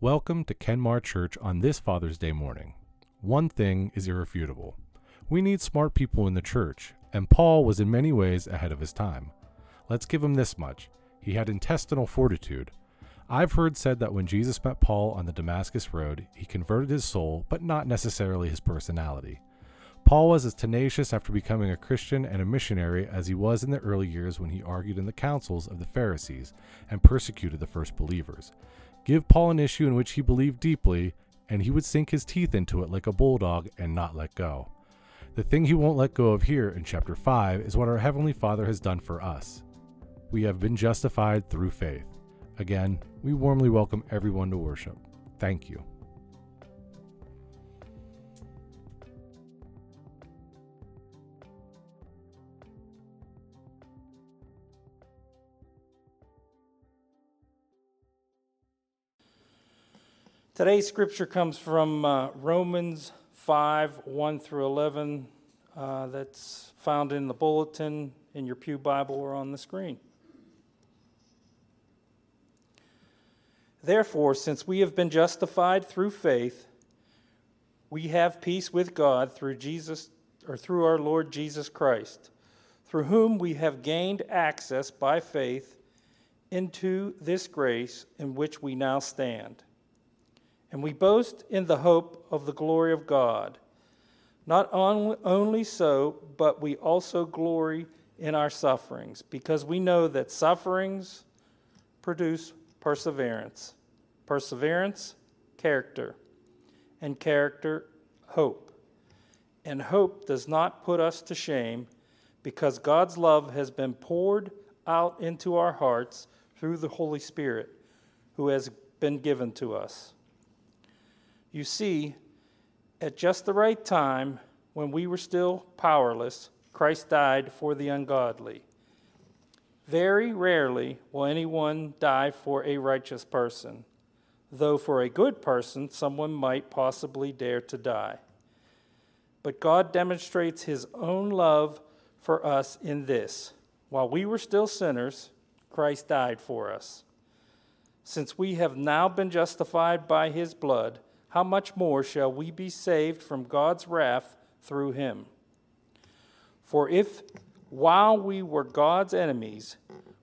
Welcome to Kenmar Church on this Father's Day morning. One thing is irrefutable. We need smart people in the church, and Paul was in many ways ahead of his time. Let's give him this much he had intestinal fortitude. I've heard said that when Jesus met Paul on the Damascus Road, he converted his soul, but not necessarily his personality. Paul was as tenacious after becoming a Christian and a missionary as he was in the early years when he argued in the councils of the Pharisees and persecuted the first believers. Give Paul an issue in which he believed deeply, and he would sink his teeth into it like a bulldog and not let go. The thing he won't let go of here in chapter 5 is what our Heavenly Father has done for us. We have been justified through faith. Again, we warmly welcome everyone to worship. Thank you. Today's scripture comes from uh, Romans 5 1 through 11. Uh, that's found in the bulletin, in your Pew Bible, or on the screen. Therefore, since we have been justified through faith, we have peace with God through Jesus or through our Lord Jesus Christ, through whom we have gained access by faith into this grace in which we now stand and we boast in the hope of the glory of God. Not only so, but we also glory in our sufferings, because we know that sufferings produce perseverance, perseverance, character, and character, hope. And hope does not put us to shame, because God's love has been poured out into our hearts through the Holy Spirit, who has been given to us. You see, at just the right time, when we were still powerless, Christ died for the ungodly. Very rarely will anyone die for a righteous person, though for a good person, someone might possibly dare to die. But God demonstrates his own love for us in this while we were still sinners, Christ died for us. Since we have now been justified by his blood, how much more shall we be saved from God's wrath through him? For if, while we were God's enemies,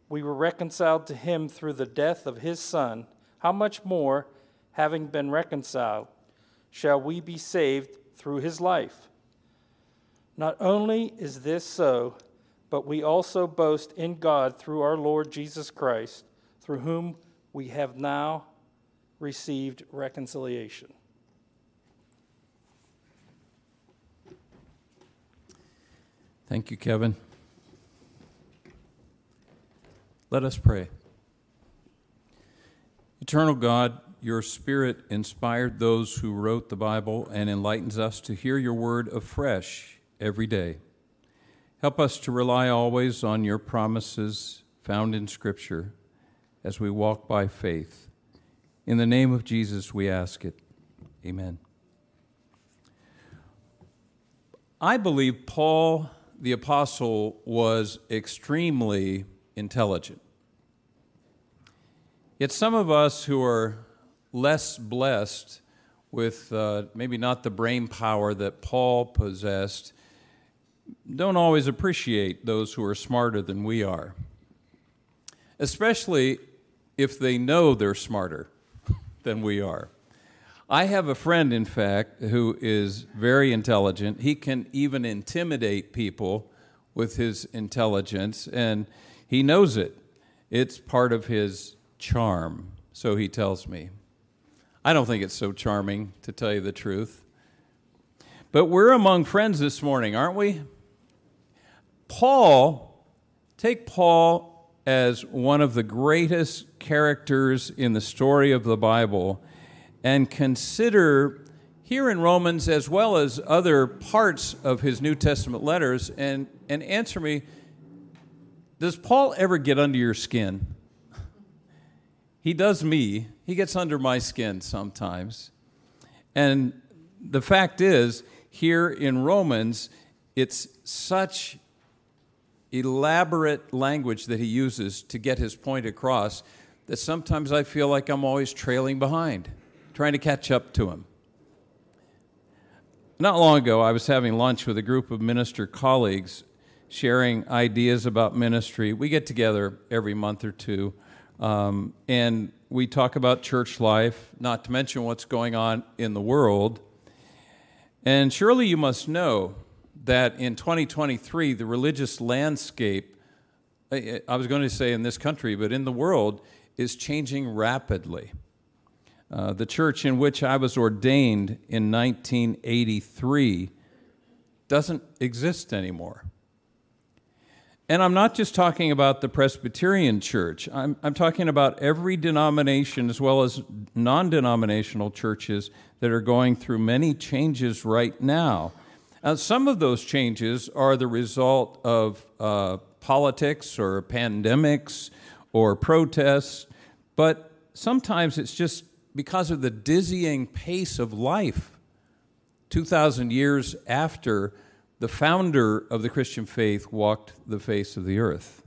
we were reconciled to him through the death of his Son, how much more, having been reconciled, shall we be saved through his life? Not only is this so, but we also boast in God through our Lord Jesus Christ, through whom we have now received reconciliation. Thank you, Kevin. Let us pray. Eternal God, your Spirit inspired those who wrote the Bible and enlightens us to hear your word afresh every day. Help us to rely always on your promises found in Scripture as we walk by faith. In the name of Jesus, we ask it. Amen. I believe Paul the apostle was extremely intelligent. Yet some of us who are less blessed with uh, maybe not the brain power that Paul possessed don't always appreciate those who are smarter than we are, especially if they know they're smarter than we are. I have a friend, in fact, who is very intelligent. He can even intimidate people with his intelligence, and he knows it. It's part of his charm, so he tells me. I don't think it's so charming, to tell you the truth. But we're among friends this morning, aren't we? Paul, take Paul as one of the greatest characters in the story of the Bible and consider here in Romans as well as other parts of his New Testament letters and, and answer me Does Paul ever get under your skin? He does me. He gets under my skin sometimes. And the fact is, here in Romans, it's such elaborate language that he uses to get his point across that sometimes I feel like I'm always trailing behind. Trying to catch up to him. Not long ago, I was having lunch with a group of minister colleagues sharing ideas about ministry. We get together every month or two, um, and we talk about church life, not to mention what's going on in the world. And surely you must know that in 2023, the religious landscape, I was going to say in this country, but in the world, is changing rapidly. Uh, the church in which I was ordained in 1983 doesn't exist anymore. And I'm not just talking about the Presbyterian Church, I'm, I'm talking about every denomination as well as non denominational churches that are going through many changes right now. Now, some of those changes are the result of uh, politics or pandemics or protests, but sometimes it's just because of the dizzying pace of life 2,000 years after the founder of the Christian faith walked the face of the earth.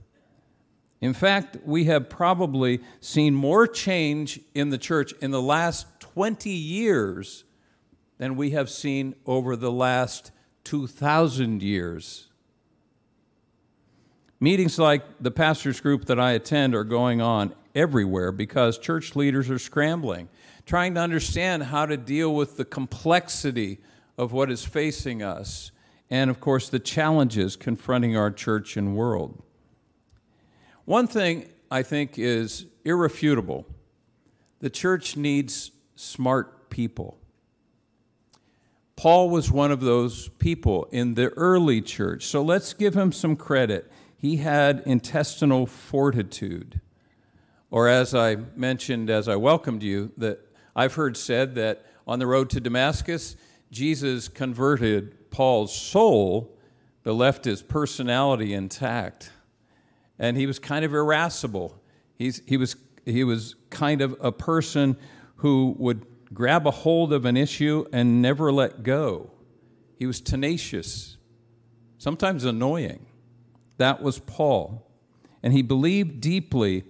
In fact, we have probably seen more change in the church in the last 20 years than we have seen over the last 2,000 years. Meetings like the pastors group that I attend are going on everywhere because church leaders are scrambling trying to understand how to deal with the complexity of what is facing us, and of course, the challenges confronting our church and world. One thing I think is irrefutable the church needs smart people. Paul was one of those people in the early church, so let's give him some credit. He had intestinal fortitude. Or, as I mentioned as I welcomed you, that I've heard said that on the road to Damascus, Jesus converted Paul's soul, but left his personality intact. And he was kind of irascible. He's, he, was, he was kind of a person who would grab a hold of an issue and never let go. He was tenacious, sometimes annoying. That was Paul. And he believed deeply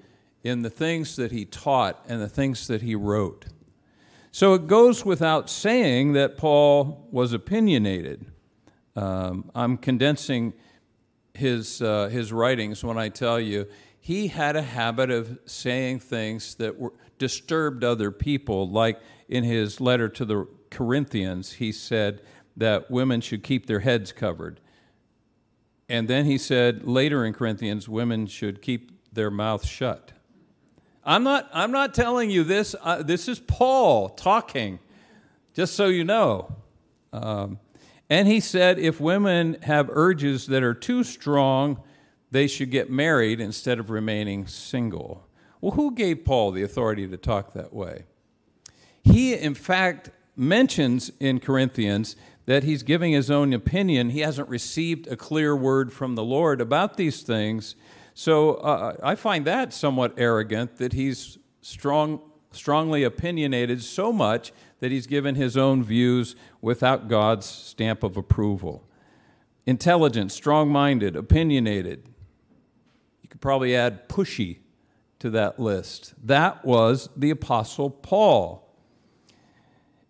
in the things that he taught and the things that he wrote. So it goes without saying that Paul was opinionated. Um, I'm condensing his, uh, his writings when I tell you he had a habit of saying things that were, disturbed other people, like in his letter to the Corinthians, he said that women should keep their heads covered. And then he said later in Corinthians, women should keep their mouths shut. I'm not, I'm not telling you this. Uh, this is Paul talking, just so you know. Um, and he said if women have urges that are too strong, they should get married instead of remaining single. Well, who gave Paul the authority to talk that way? He, in fact, mentions in Corinthians that he's giving his own opinion. He hasn't received a clear word from the Lord about these things. So uh, I find that somewhat arrogant that he's strong, strongly opinionated so much that he's given his own views without God's stamp of approval. Intelligent, strong minded, opinionated. You could probably add pushy to that list. That was the Apostle Paul.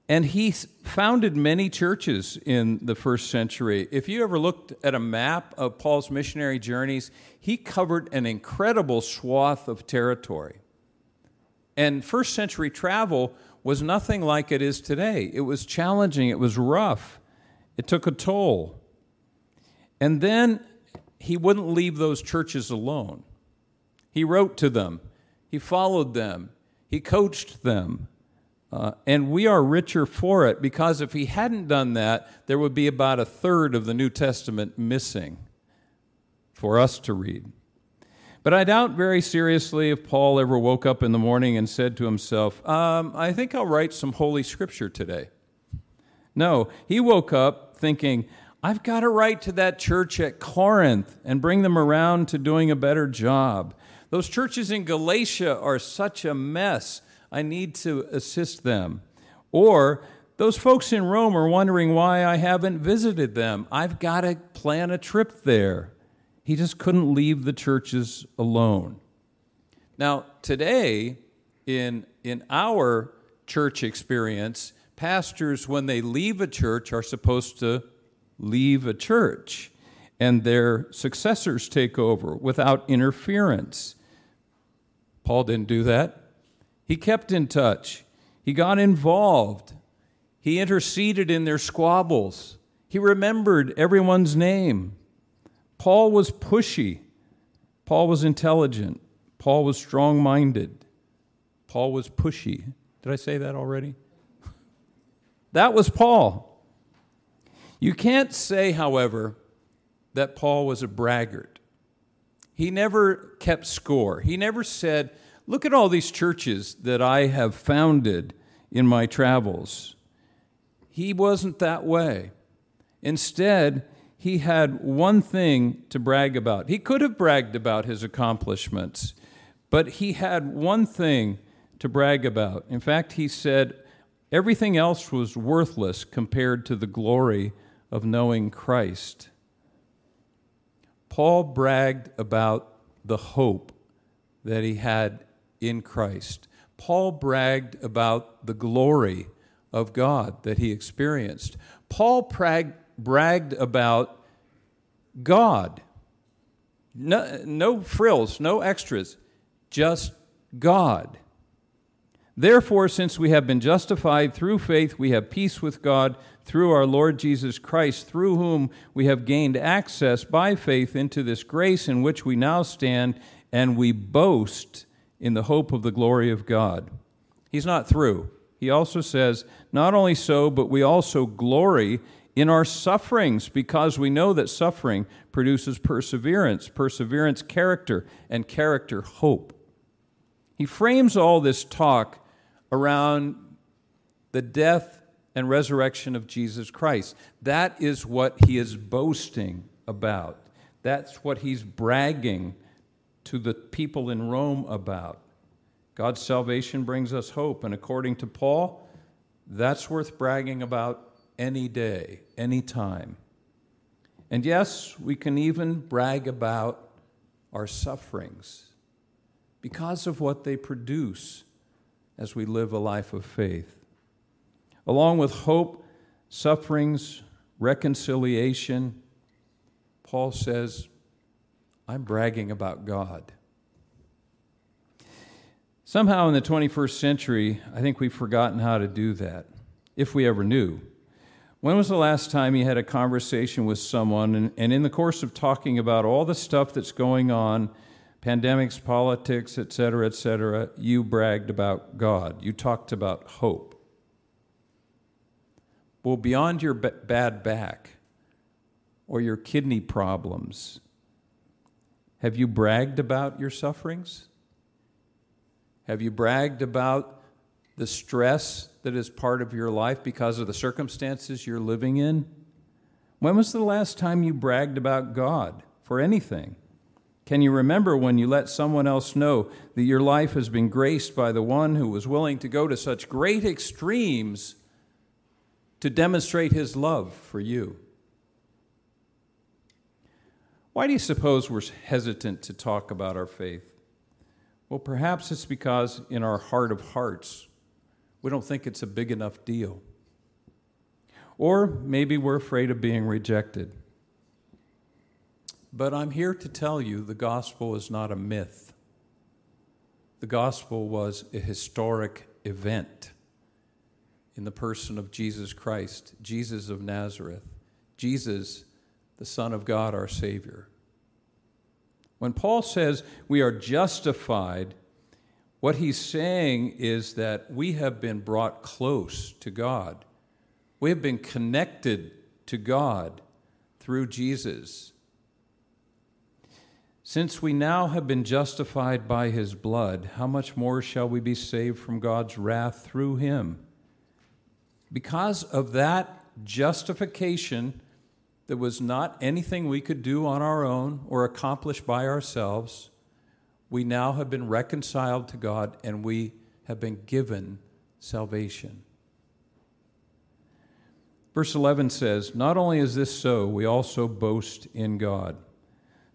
And he founded many churches in the first century. If you ever looked at a map of Paul's missionary journeys, he covered an incredible swath of territory. And first century travel was nothing like it is today. It was challenging, it was rough, it took a toll. And then he wouldn't leave those churches alone. He wrote to them, he followed them, he coached them. Uh, and we are richer for it because if he hadn't done that, there would be about a third of the New Testament missing for us to read. But I doubt very seriously if Paul ever woke up in the morning and said to himself, um, I think I'll write some Holy Scripture today. No, he woke up thinking, I've got to write to that church at Corinth and bring them around to doing a better job. Those churches in Galatia are such a mess. I need to assist them. Or those folks in Rome are wondering why I haven't visited them. I've got to plan a trip there. He just couldn't leave the churches alone. Now, today, in, in our church experience, pastors, when they leave a church, are supposed to leave a church and their successors take over without interference. Paul didn't do that. He kept in touch, he got involved, he interceded in their squabbles, he remembered everyone's name. Paul was pushy, Paul was intelligent, Paul was strong minded, Paul was pushy. Did I say that already? that was Paul. You can't say, however, that Paul was a braggart. He never kept score. He never said, Look at all these churches that I have founded in my travels. He wasn't that way. Instead, he had one thing to brag about. He could have bragged about his accomplishments, but he had one thing to brag about. In fact, he said everything else was worthless compared to the glory of knowing Christ. Paul bragged about the hope that he had in Christ. Paul bragged about the glory of God that he experienced. Paul brag, bragged about God. No, no frills, no extras, just God. Therefore, since we have been justified through faith, we have peace with God through our Lord Jesus Christ, through whom we have gained access by faith into this grace in which we now stand, and we boast in the hope of the glory of God. He's not through. He also says, Not only so, but we also glory in our sufferings because we know that suffering produces perseverance, perseverance, character, and character, hope. He frames all this talk around the death and resurrection of Jesus Christ. That is what he is boasting about. That's what he's bragging to the people in Rome about. God's salvation brings us hope, and according to Paul, that's worth bragging about any day, any time. And yes, we can even brag about our sufferings because of what they produce as we live a life of faith. Along with hope, sufferings, reconciliation, Paul says, I'm bragging about God. Somehow in the 21st century, I think we've forgotten how to do that, if we ever knew. When was the last time you had a conversation with someone, and, and in the course of talking about all the stuff that's going on, pandemics, politics, et cetera, et cetera, you bragged about God. You talked about hope. Well, beyond your bad back or your kidney problems, have you bragged about your sufferings? Have you bragged about the stress that is part of your life because of the circumstances you're living in? When was the last time you bragged about God for anything? Can you remember when you let someone else know that your life has been graced by the one who was willing to go to such great extremes to demonstrate his love for you? Why do you suppose we're hesitant to talk about our faith? Well, perhaps it's because in our heart of hearts, we don't think it's a big enough deal. Or maybe we're afraid of being rejected. But I'm here to tell you the gospel is not a myth. The gospel was a historic event in the person of Jesus Christ, Jesus of Nazareth, Jesus, the Son of God, our Savior. When Paul says we are justified, what he's saying is that we have been brought close to God. We have been connected to God through Jesus. Since we now have been justified by his blood, how much more shall we be saved from God's wrath through him? Because of that justification, that was not anything we could do on our own or accomplish by ourselves, we now have been reconciled to God and we have been given salvation. Verse 11 says, Not only is this so, we also boast in God.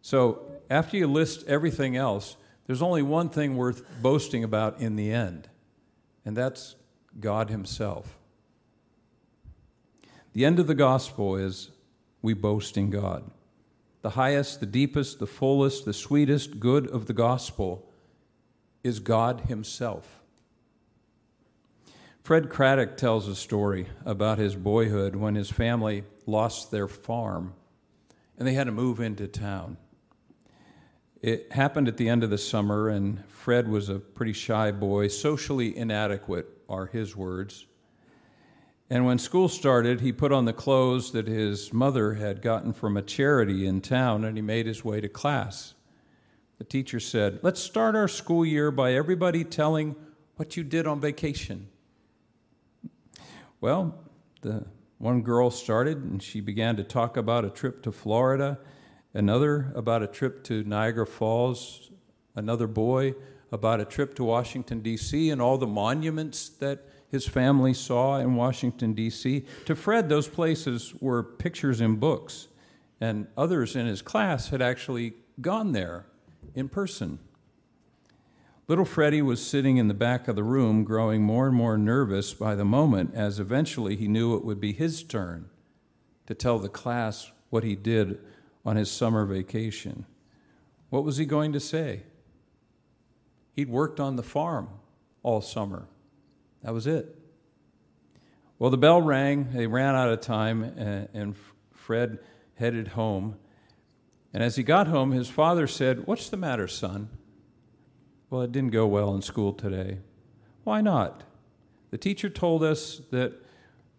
So, after you list everything else, there's only one thing worth boasting about in the end, and that's God Himself. The end of the gospel is we boast in God. The highest, the deepest, the fullest, the sweetest good of the gospel is God Himself. Fred Craddock tells a story about his boyhood when his family lost their farm and they had to move into town. It happened at the end of the summer, and Fred was a pretty shy boy, socially inadequate, are his words. And when school started, he put on the clothes that his mother had gotten from a charity in town and he made his way to class. The teacher said, Let's start our school year by everybody telling what you did on vacation. Well, the one girl started and she began to talk about a trip to Florida, another about a trip to Niagara Falls, another boy about a trip to Washington, D.C., and all the monuments that his family saw in Washington, D.C. To Fred, those places were pictures in books, and others in his class had actually gone there in person. Little Freddie was sitting in the back of the room, growing more and more nervous by the moment, as eventually he knew it would be his turn to tell the class what he did on his summer vacation. What was he going to say? He'd worked on the farm all summer. That was it. Well, the bell rang. They ran out of time, and Fred headed home. And as he got home, his father said, What's the matter, son? Well, it didn't go well in school today. Why not? The teacher told us that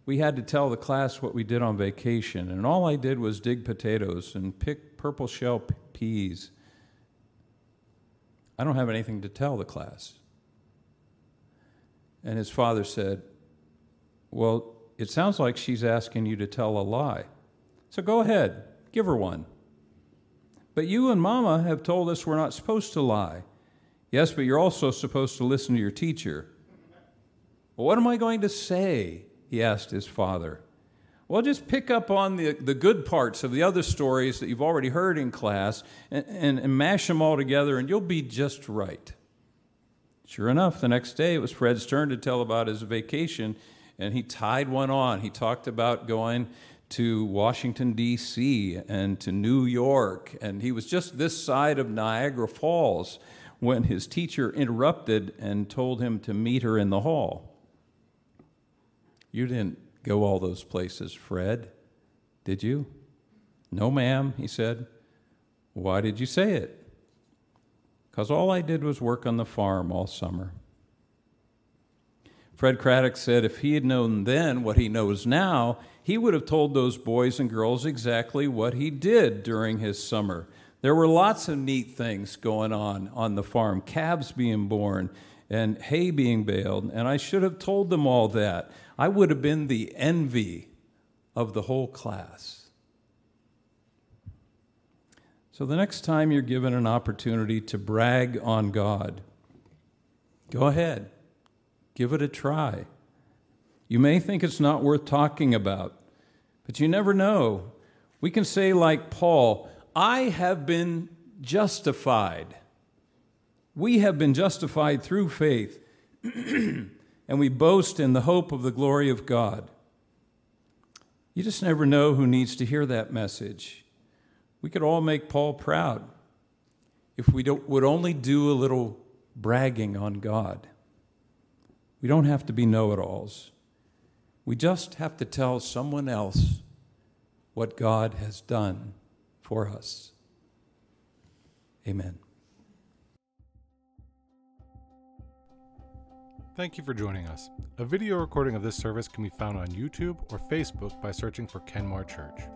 we had to tell the class what we did on vacation, and all I did was dig potatoes and pick purple shell peas. I don't have anything to tell the class. And his father said, Well, it sounds like she's asking you to tell a lie. So go ahead, give her one. But you and Mama have told us we're not supposed to lie. Yes, but you're also supposed to listen to your teacher. Well, what am I going to say? He asked his father. Well, just pick up on the, the good parts of the other stories that you've already heard in class and, and, and mash them all together, and you'll be just right. Sure enough, the next day it was Fred's turn to tell about his vacation, and he tied one on. He talked about going to Washington, D.C., and to New York, and he was just this side of Niagara Falls when his teacher interrupted and told him to meet her in the hall. You didn't go all those places, Fred, did you? No, ma'am, he said. Why did you say it? Because all I did was work on the farm all summer. Fred Craddock said if he had known then what he knows now, he would have told those boys and girls exactly what he did during his summer. There were lots of neat things going on on the farm calves being born and hay being baled, and I should have told them all that. I would have been the envy of the whole class. So the next time you're given an opportunity to brag on God, go ahead, give it a try. You may think it's not worth talking about, but you never know. We can say, like Paul, I have been justified. We have been justified through faith, and we boast in the hope of the glory of God. You just never know who needs to hear that message. We could all make Paul proud if we would only do a little bragging on God. We don't have to be know it alls. We just have to tell someone else what God has done for us. Amen. Thank you for joining us. A video recording of this service can be found on YouTube or Facebook by searching for Kenmar Church.